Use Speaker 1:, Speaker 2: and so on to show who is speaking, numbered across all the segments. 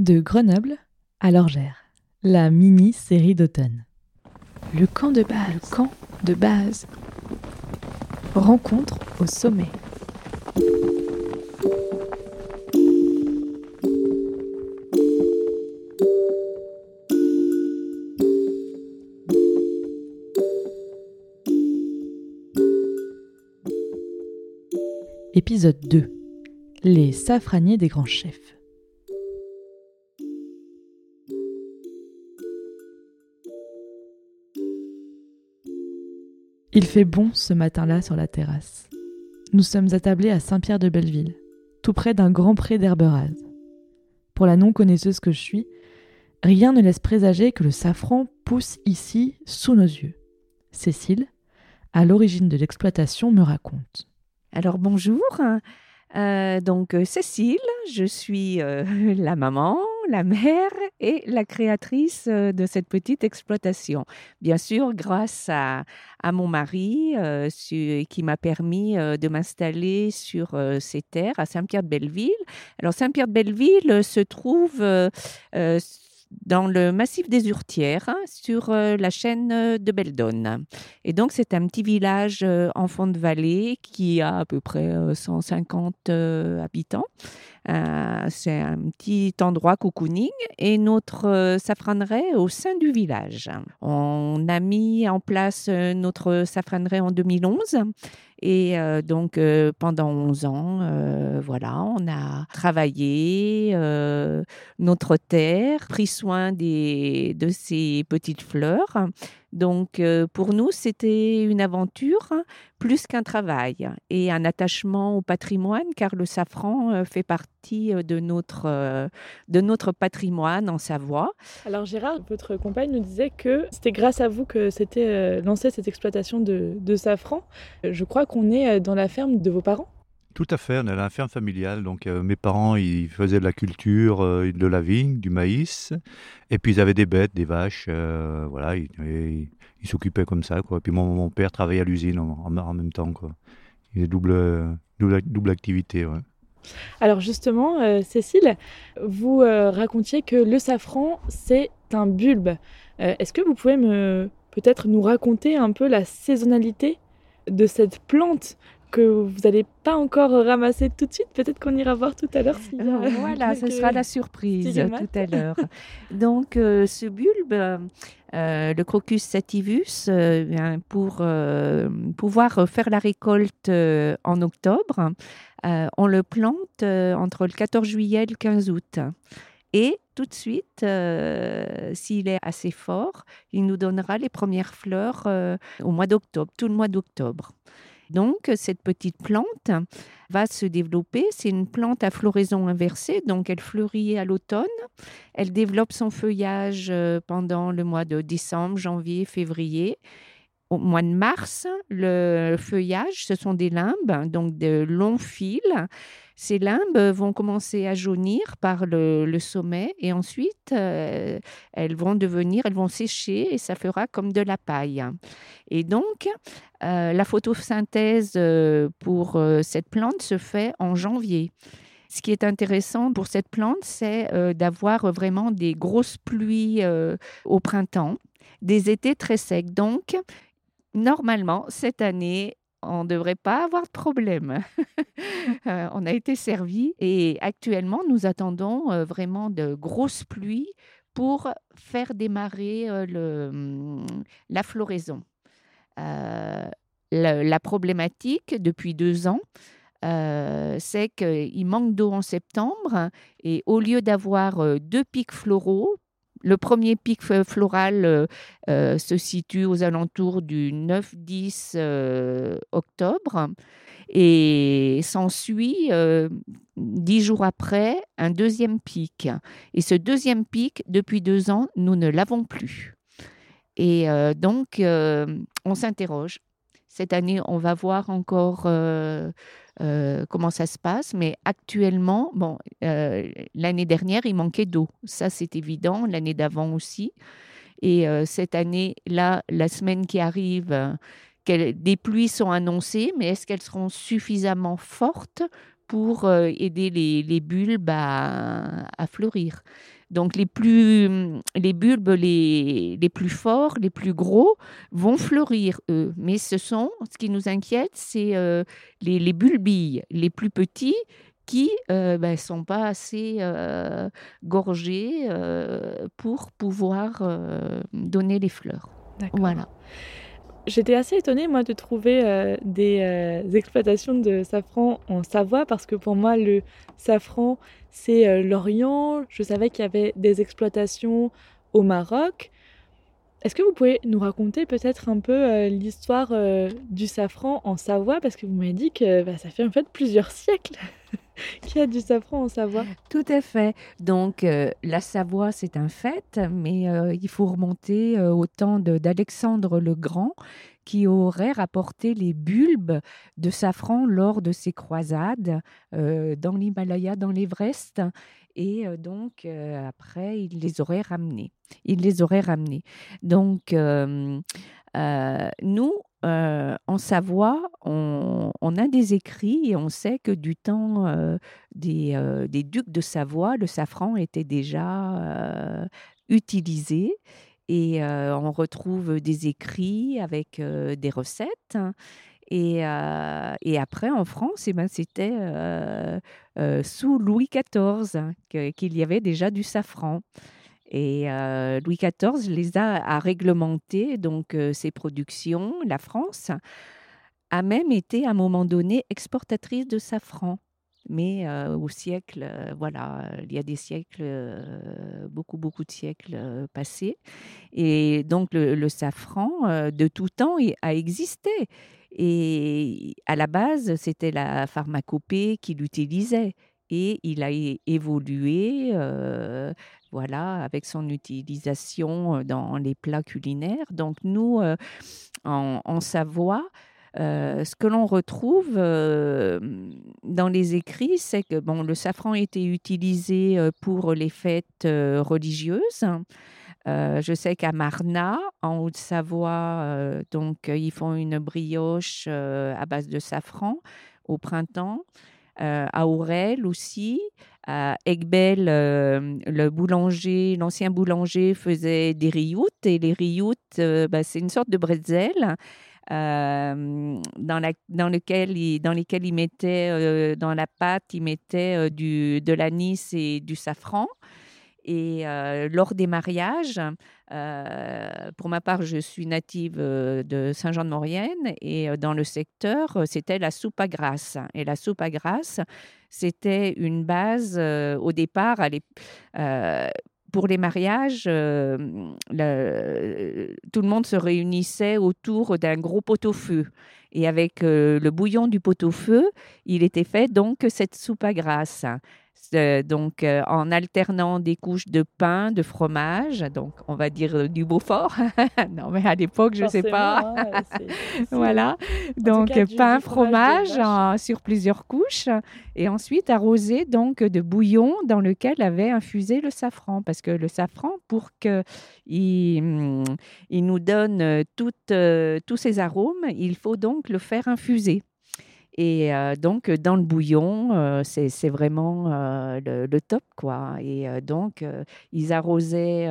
Speaker 1: De Grenoble à Lorgère, la mini-série d'automne. Le camp de base. Le camp de base. Rencontre au sommet. Épisode 2 Les safraniers des grands chefs. Il fait bon ce matin-là sur la terrasse. Nous sommes attablés à Saint-Pierre-de-Belleville, tout près d'un grand pré d'herbe rase. Pour la non-connaisseuse que je suis, rien ne laisse présager que le safran pousse ici sous nos yeux. Cécile, à l'origine de l'exploitation, me raconte.
Speaker 2: Alors bonjour, euh, donc Cécile, je suis euh, la maman, la mère et la créatrice de cette petite exploitation. Bien sûr, grâce à, mon mari qui m'a permis de m'installer sur ces terres à Saint-Pierre-de-Belleville. Alors Saint-Pierre-de-Belleville se trouve dans le massif des Urtières, hein, sur euh, la chaîne euh, de Beldonne. Et donc, c'est un petit village euh, en fond de vallée qui a à peu près 150 habitants. c'est un petit endroit cocooning et notre safranerie au sein du village. On a mis en place notre safranerie en 2011 et euh, donc, euh, pendant 11 ans, euh, voilà, on a travaillé notre terre, pris soin des, de ces petites fleurs. Donc, pour nous, c'était une aventure plus qu'un travail et un attachement au patrimoine, car le safran fait partie de notre, de notre patrimoine en Savoie.
Speaker 1: Alors, Gérard, votre compagne nous disait que c'était grâce à vous que s'était lancée cette exploitation de, de safran. Je crois qu'on est dans la ferme de vos parents.
Speaker 3: Tout à fait, on est la ferme familiale. Donc euh, mes parents, ils faisaient de la culture, euh, de la vigne, du maïs, et puis ils avaient des bêtes, des vaches. Euh, voilà, ils, s'occupaient comme ça, quoi. Puis mon, père travaillait à l'usine en, même temps, quoi. Il avait double, double, double activité.
Speaker 1: Alors justement, Cécile, vous racontiez que le safran, c'est un bulbe. Est-ce que vous pouvez me peut-être nous raconter un peu la saisonnalité de cette plante? Que vous n'allez pas encore ramasser tout de suite. Peut-être qu'on ira voir tout à l'heure.
Speaker 2: voilà, ce sera la surprise tout à l'heure. Donc, euh, ce bulbe, euh, le Crocus sativus, euh, pour pouvoir faire la récolte en octobre, on le plante entre le 14 juillet et le 15 août. Et tout de suite, s'il est assez fort, il nous donnera les premières fleurs au mois d'octobre, tout le mois d'octobre. Donc, cette petite plante va se développer. C'est une plante à floraison inversée, donc elle fleurit à l'automne. Elle développe son feuillage euh, pendant le mois de décembre, janvier, février. Au mois de mars, le feuillage, ce sont des limbes, donc de longs fils ces limbes vont commencer à jaunir par le, sommet et ensuite euh, elles vont devenir, elles vont sécher et ça fera comme de la paille. Et donc euh, la photosynthèse euh, pour cette plante se fait en janvier. Ce qui est intéressant pour cette plante, c'est d'avoir vraiment des grosses pluies au printemps, des étés très secs. Donc, normalement, cette année, on ne devrait pas avoir de problème. Euh, on a été servi et actuellement, nous attendons euh, vraiment de grosses pluies pour faire démarrer euh, hum, la floraison. La, problématique depuis deux ans, c'est qu'il manque d'eau en septembre et au lieu d'avoir deux pics floraux, le premier pic floral euh, euh, se situe aux alentours du 9-10 euh, octobre et s'ensuit dix jours après un deuxième pic. Et ce deuxième pic, depuis deux ans, nous ne l'avons plus. Et donc, on s'interroge. Cette année, on va voir encore euh, comment ça se passe. Mais actuellement, bon, euh, l'année dernière, il manquait d'eau. Ça, c'est évident. L'année d'avant aussi. Et euh, cette année, là, la semaine qui arrive, des pluies sont annoncées, mais est-ce qu'elles seront suffisamment fortes pour aider les, bulbes à, fleurir? Donc les, plus, les bulbes les, les, plus forts, les plus gros, vont fleurir, eux. Mais ce sont, ce qui nous inquiète, c'est les, les bulbilles. Les plus petits qui ne ben, sont pas assez gorgés pour pouvoir donner les fleurs. Voilà.
Speaker 1: J'étais assez étonnée, moi, de trouver des exploitations de safran en Savoie, parce que pour moi, le safran, c'est l'Orient. Je savais qu'il y avait des exploitations au Maroc. Est-ce que vous pouvez nous raconter peut-être un peu l'histoire du safran en Savoie? Parce que vous m'avez dit que bah, ça fait en fait plusieurs siècles qu'il y a du safran en Savoie.
Speaker 2: Tout à fait. Donc euh, la Savoie, c'est un fait, mais euh, il faut remonter euh, au temps d'Alexandre le Grand qui aurait rapporté les bulbes de safran lors de ses croisades dans l'Himalaya, dans l'Everest. Et donc, après, il les aurait ramenés. Il les aurait ramenés. Donc, nous, en Savoie, on, a des écrits et on sait que du temps des, ducs de Savoie, le safran était déjà utilisé. Et on retrouve des écrits avec des recettes. Et, et, après, en France, eh ben, c'était sous Louis XIV hein, qu'il y avait déjà du safran. Et Louis XIV les a, réglementé donc ses productions. La France a même été à un moment donné exportatrice de safran. Mais au siècle, voilà, il y a des siècles, beaucoup, beaucoup de siècles passés. Et donc le, safran, de tout temps, a existé. Et à la base, c'était la pharmacopée qui l'utilisait et il a évolué voilà, avec son utilisation dans les plats culinaires. Donc nous, en, Savoie, ce que l'on retrouve dans les écrits, c'est que bon, le safran était utilisé pour les fêtes religieuses. je sais qu'à Marna, en Haute-Savoie, donc ils font une brioche à base de safran au printemps. à Aurel aussi. À Egbel, euh, le boulanger, l'ancien boulanger faisait des rioutes et les rioutes, euh, bah, c'est une sorte de bretzel. Euh, dans, la, lequel dans lesquels il mettait dans la pâte, il mettait du, de l'anis et du safran. Et lors des mariages, pour ma part, je suis native de Saint-Jean-de-Maurienne et dans le secteur, c'était la soupe à grasse. Et la soupe à grasse, c'était une base au départ. Pour les mariages, tout le monde se réunissait autour d'un gros pot-au-feu. Et avec le bouillon du pot-au-feu, il était fait donc cette soupe à grasse. Euh, donc euh, en alternant des couches de pain, de fromage, donc on va dire euh, du Beaufort. non, mais à l'époque, je ne sais pas. Hein, voilà. Donc pain, fromage sur plusieurs couches et ensuite arrosé donc de bouillon dans lequel avait infusé le safran parce que le safran pour que il, mm, il nous donne toutes, tous ces arômes, il faut donc le faire infuser. Et donc, dans le bouillon, c'est vraiment le, top, quoi. Et donc, ils arrosaient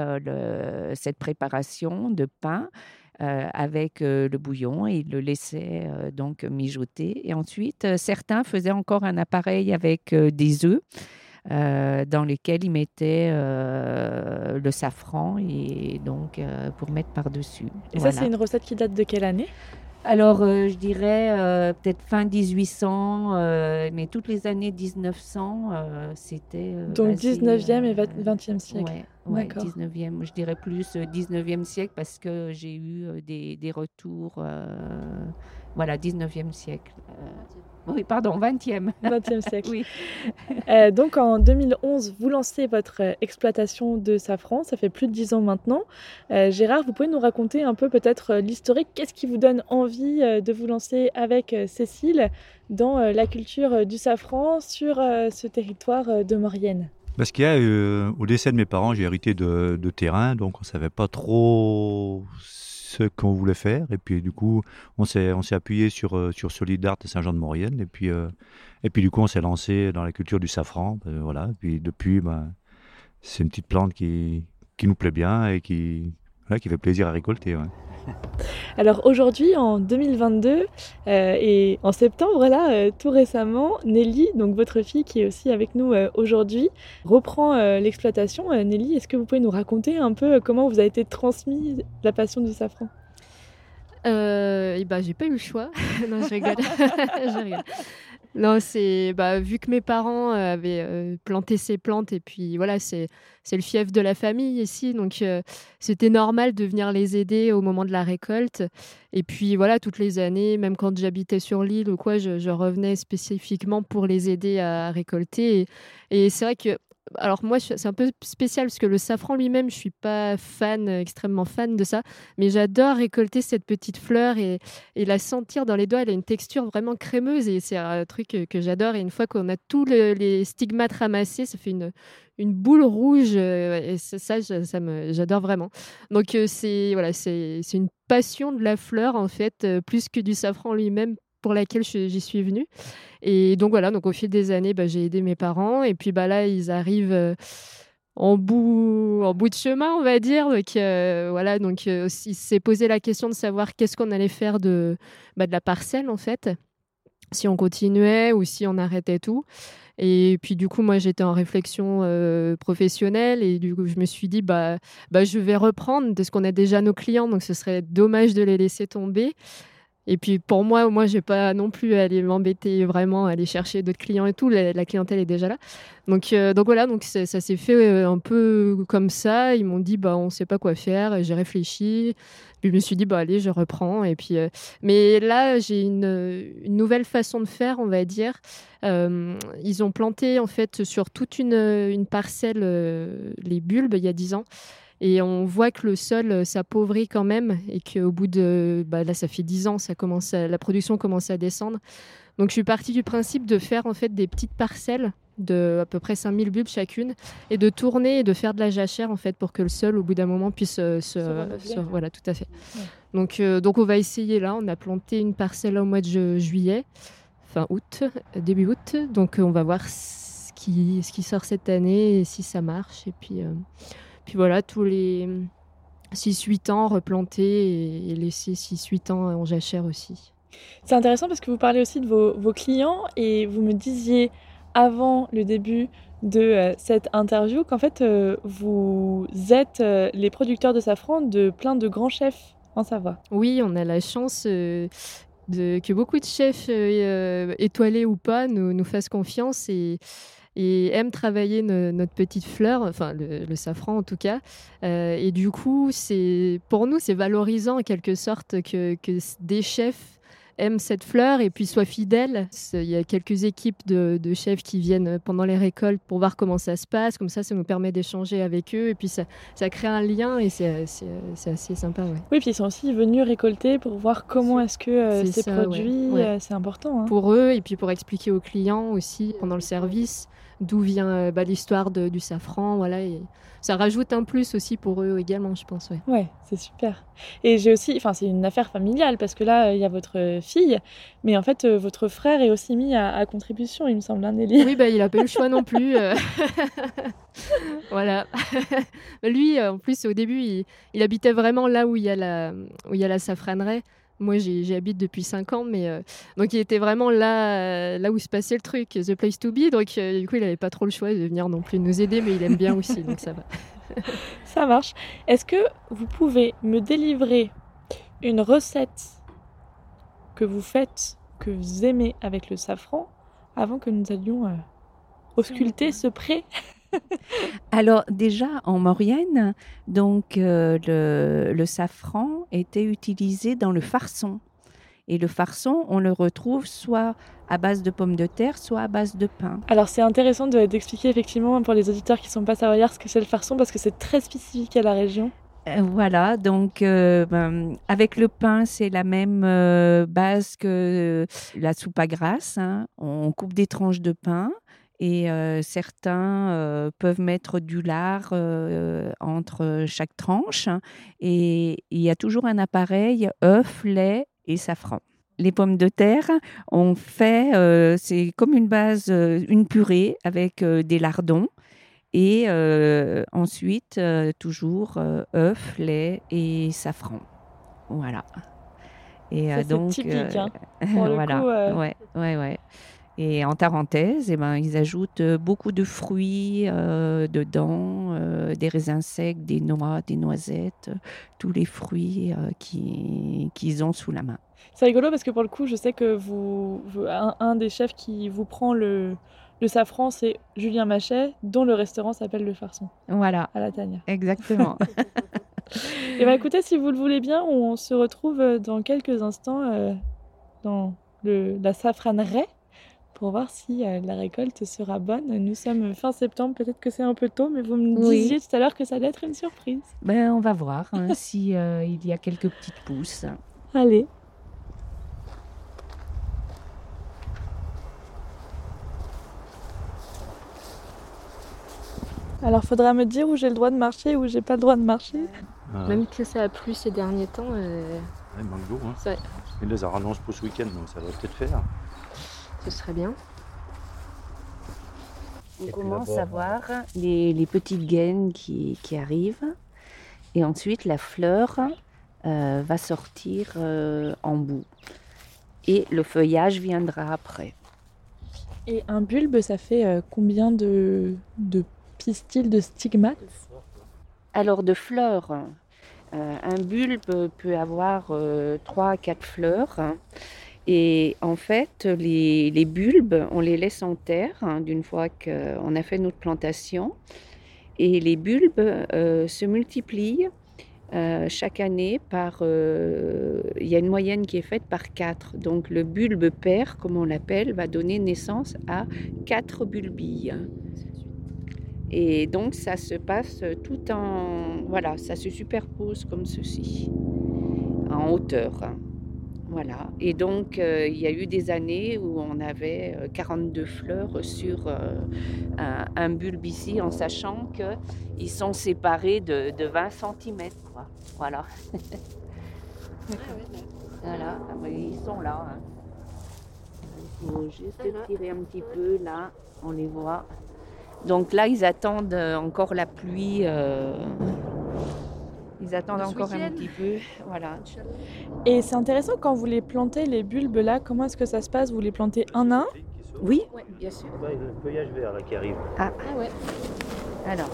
Speaker 2: cette préparation de pain avec le bouillon et ils le laissaient donc mijoter. Et ensuite, certains faisaient encore un appareil avec des œufs. dans lesquels ils mettaient le safran et donc pour mettre par-dessus.
Speaker 1: Et ça, c'est une recette qui date de quelle année?
Speaker 2: Alors, euh, je dirais euh, peut-être fin 1800, euh, mais toutes les années 1900, c'était.
Speaker 1: Donc 19e et 20e siècle.
Speaker 2: Oui, 19e, je dirais plus 19e siècle parce que j'ai eu des, des, retours. voilà, 19e siècle. Oui, pardon, 20e.
Speaker 1: 20e siècle. oui. Euh, donc en 2011, vous lancez votre euh, exploitation de safran, ça fait plus de 10 ans maintenant. Euh, Gérard, vous pouvez nous raconter un peu peut-être l'historique, qu'est-ce qui vous donne envie de vous lancer avec Cécile dans la culture du safran sur ce territoire de Maurienne?
Speaker 3: Parce qu'il y a, au décès de mes parents, j'ai hérité de, de terrain, donc on ne savait pas trop ce qu'on voulait faire. Et puis du coup, on s'est, on s'est appuyé sur, euh, sur Solidart et Saint-Jean-de-Maurienne. Et puis, euh, et puis du coup, on s'est lancé dans la culture du safran. voilà. Et puis depuis, ben, c'est une petite plante qui, qui nous plaît bien et qui, qui fait plaisir à récolter.
Speaker 1: Alors aujourd'hui, en 2022 euh, et en septembre, là, euh, tout récemment, Nelly, donc votre fille qui est aussi avec nous euh, aujourd'hui, reprend l'exploitation. Nelly, est-ce que vous pouvez nous raconter un peu comment vous a été transmise la passion du safran?
Speaker 4: Euh, bah, j'ai pas eu le choix. non, je rigole. je rigole. Non, c'est bah, vu que mes parents euh, avaient euh, planté ces plantes et puis voilà, c'est c'est le fief de la famille ici, donc euh, c'était normal de venir les aider au moment de la récolte. Et puis voilà, toutes les années, même quand j'habitais sur l'île ou quoi, je, revenais spécifiquement pour les aider à récolter. Et, et c'est vrai que alors moi, c'est un peu spécial parce que le safran lui-même, je suis pas fan, extrêmement fan de ça, mais j'adore récolter cette petite fleur et, la sentir dans les doigts. Elle a une texture vraiment crémeuse et c'est un truc que, j'adore. Et une fois qu'on a tous les stigmates ramassés, ça fait une, boule rouge euh, et ça, ça j'adore vraiment. Donc euh, c'est voilà, c'est une passion de la fleur en fait, euh, plus que du safran lui-même pour laquelle j'y suis venue. Et donc voilà, donc au fil des années, bah, j'ai aidé mes parents. Et puis bah, là, ils arrivent euh, en, bout, en bout de chemin, on va dire. Donc euh, voilà, donc euh, il s'est posé la question de savoir qu'est-ce qu'on allait faire de, bah, de la parcelle en fait. Si on continuait ou si on arrêtait tout. Et puis du coup, moi, j'étais en réflexion professionnelle et du coup, je me suis dit, bah, bah, je vais reprendre parce qu'on a déjà nos clients, donc ce serait dommage de les laisser tomber. Et puis pour moi, moi, j'ai pas non plus à aller m'embêter vraiment, à aller chercher d'autres clients et tout. La, clientèle est déjà là. Donc, euh, voilà, donc ça, s'est fait euh, un peu comme ça. Ils m'ont dit, bah, on sait pas quoi faire. J'ai réfléchi. Puis je me suis dit, bah, allez, je reprends. Et puis, euh, mais là, j'ai une, une, nouvelle façon de faire, on va dire. ils ont planté en fait sur toute une, une parcelle les bulbes il y a 10 ans. Et on voit que le sol euh, s'appauvrit quand même et qu'au bout de, bah là ça fait 10 ans, ça commence la production commence à descendre. Donc je suis partie du principe de faire en fait des petites parcelles de à peu près 5000 bulbes chacune et de tourner et de faire de la jachère en fait pour que le sol au bout d'un moment puisse euh, se, voilà tout à fait. Donc euh, donc on va essayer là, on a planté une parcelle au mois de juillet, fin août, début août. Donc on va voir ce qui ce qui sort cette année et si ça marche et puis puis voilà, tous les 6-8 ans replanter et, laisser 6-8 ans en jachère aussi.
Speaker 1: C'est intéressant parce que vous parlez aussi de vos, clients et vous me disiez avant le début de euh, cette interview qu'en fait euh, vous êtes euh, les producteurs de safran de plein de grands chefs en Savoie.
Speaker 4: Oui, on a la chance de, que beaucoup de chefs étoilés ou pas nous, nous fassent confiance et et aime travailler notre petite fleur, enfin le, safran en tout cas. Euh, et du coup, c'est pour nous, c'est valorisant en quelque sorte que, que des chefs aiment cette fleur et puis soient fidèles. Il y a quelques équipes de, chefs qui viennent pendant les récoltes pour voir comment ça se passe. Comme ça, ça nous permet d'échanger avec eux et puis ça, ça crée un lien et c'est assez sympa.
Speaker 1: Oui, puis ils sont aussi venus récolter pour voir comment est-ce que euh, c'est produit. Euh, c'est important. Hein.
Speaker 4: Pour eux et puis pour expliquer aux clients aussi pendant le service d'où vient euh, bah, l'histoire du safran. Voilà, et ça rajoute un plus aussi pour eux également, je pense.
Speaker 1: Ouais, ouais c'est super. Et j'ai aussi, enfin, c'est une affaire familiale parce que là, il y a votre fille, mais en fait, euh, votre frère est aussi mis à, contribution, il me semble, hein, Nelly.
Speaker 4: Oui, bah, il n'a pas eu le choix non plus. Euh. voilà. Lui, en plus, au début, il, il, habitait vraiment là où il y a la, où il y a la safranerie. Moi, j'y habite depuis 5 ans, mais euh, donc il était vraiment là, là où se passait le truc, the place to be. Donc euh, du coup, il n'avait pas trop le choix de venir non plus nous aider, mais il aime bien aussi, donc ça va.
Speaker 1: ça marche. Est-ce que vous pouvez me délivrer une recette que vous faites, que vous aimez avec le safran, avant que nous allions euh, ausculter ce pré?
Speaker 2: Alors déjà en Maurienne, donc euh, le, safran était utilisé dans le farçon. Et le farçon, on le retrouve soit à base de pommes de terre, soit à base de pain.
Speaker 1: Alors c'est intéressant d'expliquer effectivement pour les auditeurs qui ne sont pas savoyards ce que c'est le farçon parce que c'est très spécifique à la région.
Speaker 2: Euh, voilà, donc euh, ben, avec le pain, c'est la même base que la soupe à grasse. Hein. On coupe des tranches de pain Et certains peuvent mettre du lard entre chaque tranche. Et il y a toujours un appareil œuf, lait et safran. Les pommes de terre, on fait, c'est comme une base, une purée avec des lardons. Et ensuite, toujours œuf, lait et safran. Voilà.
Speaker 1: Et Ça, donc, typique, hein, voilà. Coup,
Speaker 2: ouais, ouais, ouais. Et en tarentaise, eh ben, ils ajoutent beaucoup de fruits dedans, des raisins secs, des noix, des noisettes, tous les fruits qu'ils ont sous la main.
Speaker 1: C'est rigolo parce que pour le coup, je sais que vous, un, des chefs qui vous prend le, le safran, c'est Julien Machet, dont le restaurant s'appelle Le Farçon.
Speaker 2: Voilà.
Speaker 1: À la Tania.
Speaker 2: Exactement.
Speaker 1: Et bien écoutez, si vous le voulez bien, on se retrouve dans quelques instants dans le, la safranerie pour voir si euh, la récolte sera bonne. Nous sommes fin septembre, peut-être que c'est un peu tôt, mais vous me disiez tout à l'heure que ça allait être une surprise.
Speaker 2: Ben, on va voir hein, si euh, il y a quelques petites pousses.
Speaker 1: Allez. Alors, faudra me dire où j'ai le droit de marcher, où j'ai pas le droit de marcher.
Speaker 4: Ah. Même que ça a plu ces derniers temps.
Speaker 3: Euh... il manque d'eau. Hein. Il les a rallongés pour ce week-end, donc ça va peut-être faire.
Speaker 4: Ce serait bien.
Speaker 2: On commence à voir les, petites gaines qui, arrivent. Et ensuite, la fleur euh, va sortir euh, en bout. Et le feuillage viendra après.
Speaker 1: Et un bulbe, ça fait euh, combien de, de pistils, de stigmates?
Speaker 2: Alors, de fleurs, un bulbe peut avoir 3 à 4 fleurs. Et en fait, les, bulbes, on les laisse en terre hein, d'une fois qu'on a fait notre plantation. Et les bulbes euh, se multiplient euh, chaque année par... Euh, il y a une moyenne qui est faite par 4. Donc le bulbe père, comme on l'appelle, va donner naissance à 4 bulbilles. Et donc ça se passe tout en... Voilà, ça se superpose comme ceci, en hauteur. Voilà. Et donc, euh, il y a eu des années où on avait 42 euh, fleurs sur euh, un, bulbe ici, en sachant qu'ils sont séparés de, 20 cm. Voilà. voilà. Ah ils sont là. Hein. Il faut juste tirer un petit peu. Là, on les voit. Donc là, ils attendent encore la pluie. Ils attendent encore un petit peu. Voilà.
Speaker 1: Et c'est intéressant quand vous les plantez, les bulbes là, comment est-ce que ça se passe? Vous les plantez un à un?
Speaker 2: Oui, bien sûr.
Speaker 3: le feuillage vert là qui arrive.
Speaker 2: Ah, ah ouais. Alors,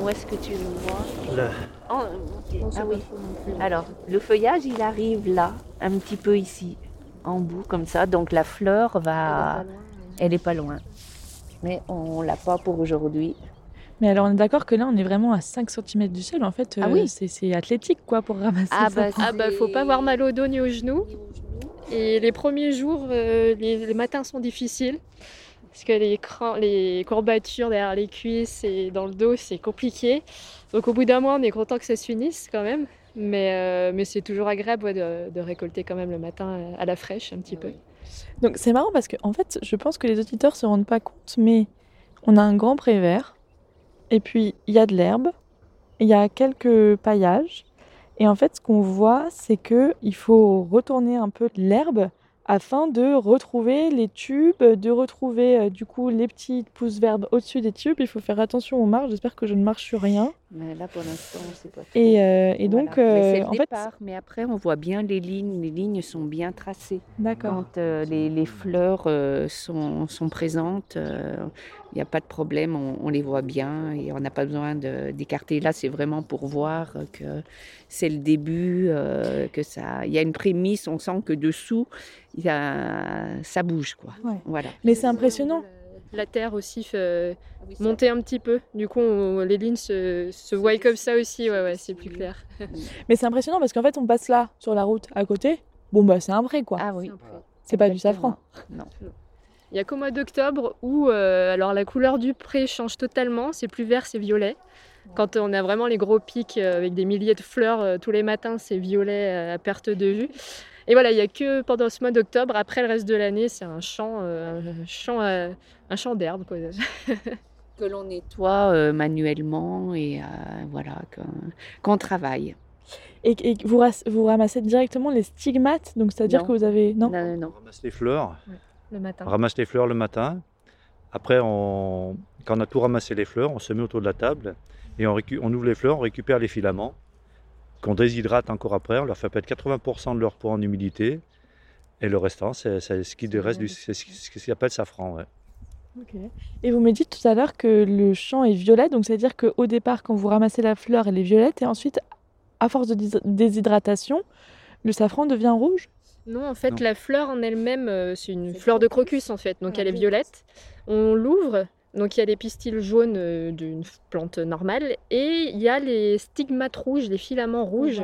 Speaker 2: où est-ce que tu le vois?
Speaker 3: Là.
Speaker 2: Oh, ah oui. Alors, le feuillage, il arrive là, un petit peu ici, en bout comme ça. Donc la fleur va. Elle est pas loin. Mais on l'a pas pour aujourd'hui.
Speaker 1: Mais alors on est d'accord que là on est vraiment à 5 cm du sol en fait.
Speaker 2: Ah oui.
Speaker 1: Euh, c'est athlétique quoi pour ramasser
Speaker 4: ah
Speaker 1: ça.
Speaker 4: Bah, ah bah faut pas avoir mal au dos ni aux genoux. Et les premiers jours, euh, les, matins sont difficiles. Parce que les, les courbatures derrière les cuisses et dans le dos, c'est compliqué. Donc au bout d'un mois, on est content que ça s'unisse quand même. Mais, euh, mais c'est toujours agréable de, de, récolter quand même le matin à la fraîche un petit peu.
Speaker 1: Donc c'est marrant parce que en fait, je pense que les auditeurs se rendent pas compte, mais on a un grand pré vert et puis, il y a de l'herbe, il y a quelques paillages. Et en fait, ce qu'on voit, c'est qu'il faut retourner un peu l'herbe afin de retrouver les tubes, de retrouver euh, du coup les petites pousses vertes au-dessus des tubes. Il faut faire attention aux marches. J'espère que je ne marche sur rien.
Speaker 2: Mais là, pour l'instant, c'est pas.
Speaker 1: Et, euh, et donc,
Speaker 2: euh, en fait, mais après, on voit bien les lignes. Les lignes sont bien tracées.
Speaker 1: D'accord.
Speaker 2: Quand les, les, fleurs sont, sont, présentes, il n'y a pas de problème. On, les voit bien et on n'a pas besoin d'écarter. Là, c'est vraiment pour voir que c'est le début, que ça. Il y a une prémisse. On sent que dessous il a, ça bouge quoi. Voilà.
Speaker 1: Mais c'est impressionnant.
Speaker 4: La terre aussi fait ah monter un petit peu. Du coup, les lignes se, se voient comme ça aussi. Ouais, ouais, c'est plus clair.
Speaker 1: Mais c'est impressionnant parce qu'en fait, on passe là sur la route à côté. Bon bah c'est un pré quoi.
Speaker 2: Ah oui.
Speaker 1: C'est pas du safran.
Speaker 2: Non.
Speaker 4: Il y a qu'au mois d'octobre où euh, alors la couleur du pré change totalement. C'est plus vert, c'est violet. Quand on a vraiment les gros pics euh, avec des milliers de fleurs euh, tous les matins, c'est violet à perte de vue. Et voilà, il n'y a que pendant ce mois d'octobre. Après, le reste de l'année, c'est un champ, un champ, un champ d'herbe.
Speaker 2: que l'on nettoie manuellement et voilà, qu'on travaille.
Speaker 1: Et, vous, vous, ramassez directement les stigmates, donc c'est-à-dire que vous avez
Speaker 2: non, non, non,
Speaker 3: On ramasse les fleurs.
Speaker 4: Le matin.
Speaker 3: On ramasse les fleurs le matin. Après, on, quand on a tout ramassé les fleurs, on se met autour de la table et on, on ouvre les fleurs, on récupère les filaments qu'on déshydrate encore après. On leur fait perdre 80% de leur poids en humidité et le restant, c'est ce qui reste du, c'est ce qui appelle safran. Ouais.
Speaker 1: Et vous me dites tout à l'heure que le champ est violet, donc c'est-à-dire qu'au départ, quand vous ramassez la fleur, elle est violette, et ensuite, à force de déshydratation, le safran devient rouge?
Speaker 4: Non, en fait, la fleur en elle-même, euh, c'est une fleur de crocus, en fait, donc ah, elle est violette. On l'ouvre, donc il y a les pistils jaunes euh, d'une plante normale, et il y a les stigmates rouges, les filaments rouges,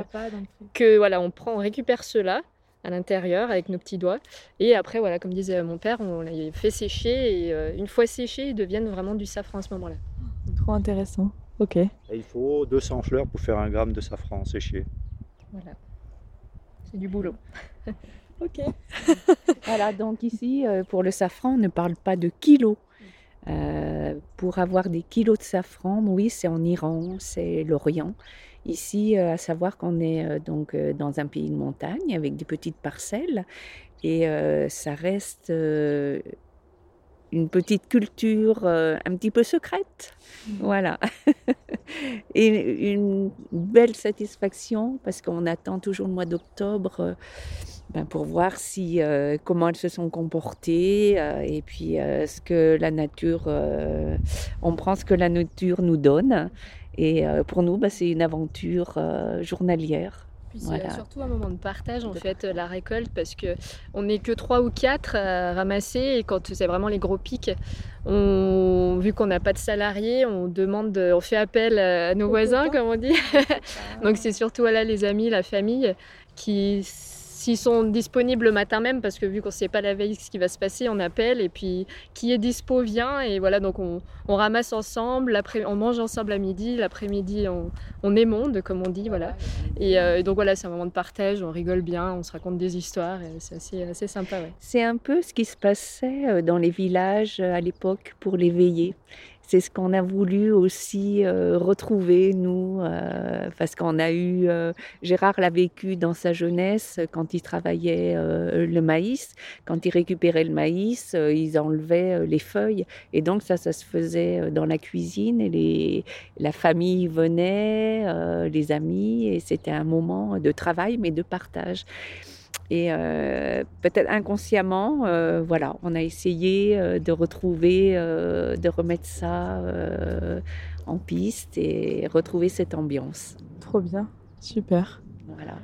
Speaker 4: que voilà, on prend, on récupère ceux-là, à l'intérieur avec nos petits doigts. Et après, voilà, comme disait mon père, on les fait sécher et euh, une fois séchés, ils deviennent vraiment du safran à ce moment-là.
Speaker 1: Trop intéressant. Ok.
Speaker 3: il faut 200 fleurs pour faire un gramme de safran séché.
Speaker 4: Voilà. C'est du boulot.
Speaker 1: ok.
Speaker 2: voilà, donc ici, euh, pour le safran, on ne parle pas de kilos. Euh, pour avoir des kilos de safran, oui, c'est en Iran, c'est l'Orient. Ici, euh, à savoir qu'on est euh, donc dans un pays de montagne avec des petites parcelles et ça reste une petite culture un petit peu secrète. Mmh. Voilà. et une belle satisfaction parce qu'on attend toujours le mois d'octobre ben, pour voir si, comment elles se sont comportées et puis ce que la nature, on prend ce que la nature nous donne. Et euh, pour nous, bah, c'est une aventure euh, journalière.
Speaker 4: c'est surtout un moment de partage en fait la récolte parce que on n'est que trois ou quatre à ramasser et quand c'est vraiment les gros pics, on, vu qu'on n'a pas de salariés, on demande, on fait appel à nos voisins comme on dit. Donc c'est surtout là les amis, la famille qui S'ils sont disponibles le matin même, parce que vu qu'on ne sait pas la veille ce qui va se passer, on appelle et puis qui est dispo vient et voilà donc on, ramasse ensemble, on mange ensemble à midi, l'après-midi on, on émonde comme on dit voilà. Euh, et, donc voilà c'est un moment de partage, on rigole bien, on se raconte des histoires, c'est assez, sympa.
Speaker 2: C'est un peu ce qui se passait euh, dans les villages euh, à l'époque pour les veillées c'est ce qu'on a voulu aussi euh, retrouver, nous, euh, parce qu'on a eu, euh, Gérard l'a vécu dans sa jeunesse, quand il travaillait le maïs, quand il récupérait le maïs, ils enlevaient les feuilles, et donc ça, ça se faisait dans la cuisine, et les, la famille venait, les amis, et c'était un moment de travail, mais de partage. Et euh, peut-être inconsciemment, euh, voilà, on a essayé euh, de retrouver, de remettre ça en piste et retrouver cette ambiance.
Speaker 1: Trop bien, super.
Speaker 2: Voilà.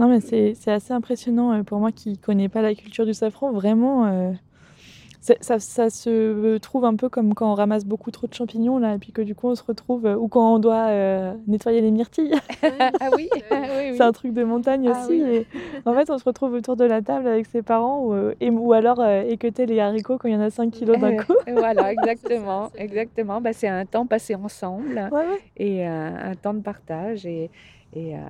Speaker 1: Non, mais c'est assez impressionnant pour moi qui ne connais pas la culture du safran. Vraiment, ça, ça, se trouve un peu comme quand on ramasse beaucoup trop de champignons, là, et puis que du coup on se retrouve, ou quand on doit euh, nettoyer les myrtilles.
Speaker 2: ah oui,
Speaker 1: C'est un truc de montagne ah aussi. Et en fait, on se retrouve autour de la table avec ses parents, ou, euh, et, ou alors euh, équeuter les haricots quand il y en a 5 kilos d'un coup.
Speaker 2: voilà, exactement. exactement. Bah, c'est un temps passé ensemble et un temps de partage. Et, et euh,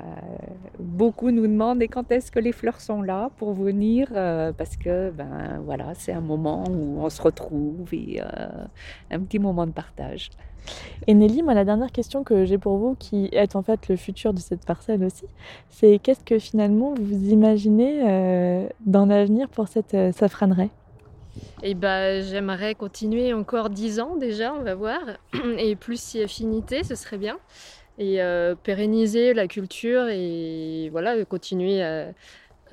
Speaker 2: beaucoup nous demandent et quand est-ce que les fleurs sont là pour venir euh, parce que ben voilà c'est un moment où on se retrouve et euh, un petit moment de partage.
Speaker 1: Et Nelly, moi la dernière question que j'ai pour vous, qui est en fait le futur de cette parcelle aussi, c'est qu'est-ce que finalement vous imaginez dans l'avenir pour cette safranerie?
Speaker 4: Et bah, j'aimerais continuer encore dix ans déjà, on va voir. Et plus si affinité, ce serait bien et euh, pérenniser la culture et voilà, continuer à,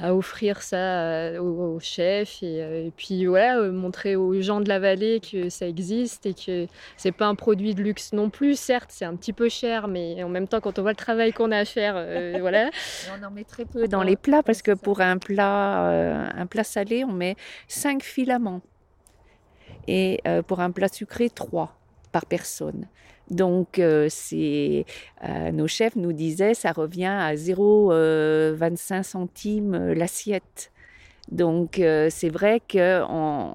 Speaker 4: offrir ça euh, aux, chefs euh, et, puis voilà, montrer aux gens de la vallée que ça existe et que c'est pas un produit de luxe non plus. Certes, c'est un petit peu cher, mais en même temps, quand on voit le travail qu'on a à faire, voilà.
Speaker 2: on en met très peu dans les plats parce que pour un plat, un plat salé, on met 5 filaments et pour un plat sucré, 3 par personne. Donc, euh, euh, nos chefs nous disaient, ça revient à 0,25 euh, centimes l'assiette. Donc, c'est vrai qu'on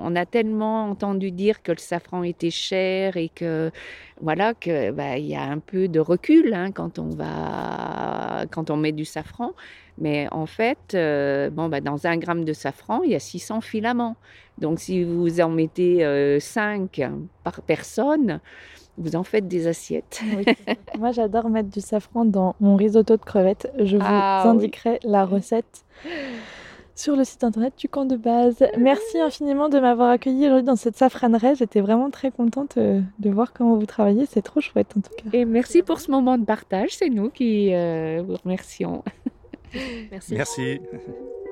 Speaker 2: on a tellement entendu dire que le safran était cher et que, voilà, qu'il bah, y a un peu de recul hein, quand on va quand on met du safran. Mais en fait, euh, bon, bah, dans un gramme de safran, il y a 600 filaments. Donc si vous en mettez 5 par personne, vous en faites des assiettes.
Speaker 1: Moi, j'adore mettre du safran dans mon risotto de crevettes. Je vous ah indiquerai la recette sur le site internet du camp de base. Merci infiniment de m'avoir accueilli aujourd'hui dans cette safranerie. J'étais vraiment très contente euh, de voir comment vous travaillez. C'est trop chouette en tout cas.
Speaker 2: Et merci pour ce moment de partage. C'est nous qui euh, vous remercions.
Speaker 3: merci. Merci.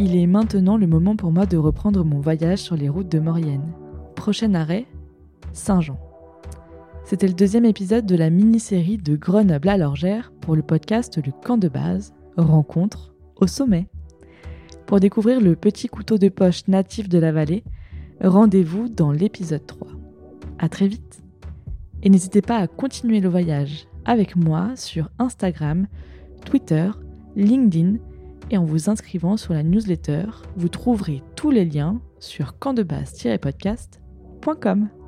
Speaker 1: Il est maintenant le moment pour moi de reprendre mon voyage sur les routes de Maurienne. Prochain arrêt, Saint-Jean. C'était le deuxième épisode de la mini-série de Grenoble à l'Orgère pour le podcast Le Camp de base, rencontre au sommet. Pour découvrir le petit couteau de poche natif de la vallée, rendez-vous dans l'épisode 3. À très vite. Et n'hésitez pas à continuer le voyage avec moi sur Instagram, Twitter, LinkedIn et en vous inscrivant sur la newsletter, vous trouverez tous les liens sur campdebase-podcast.com.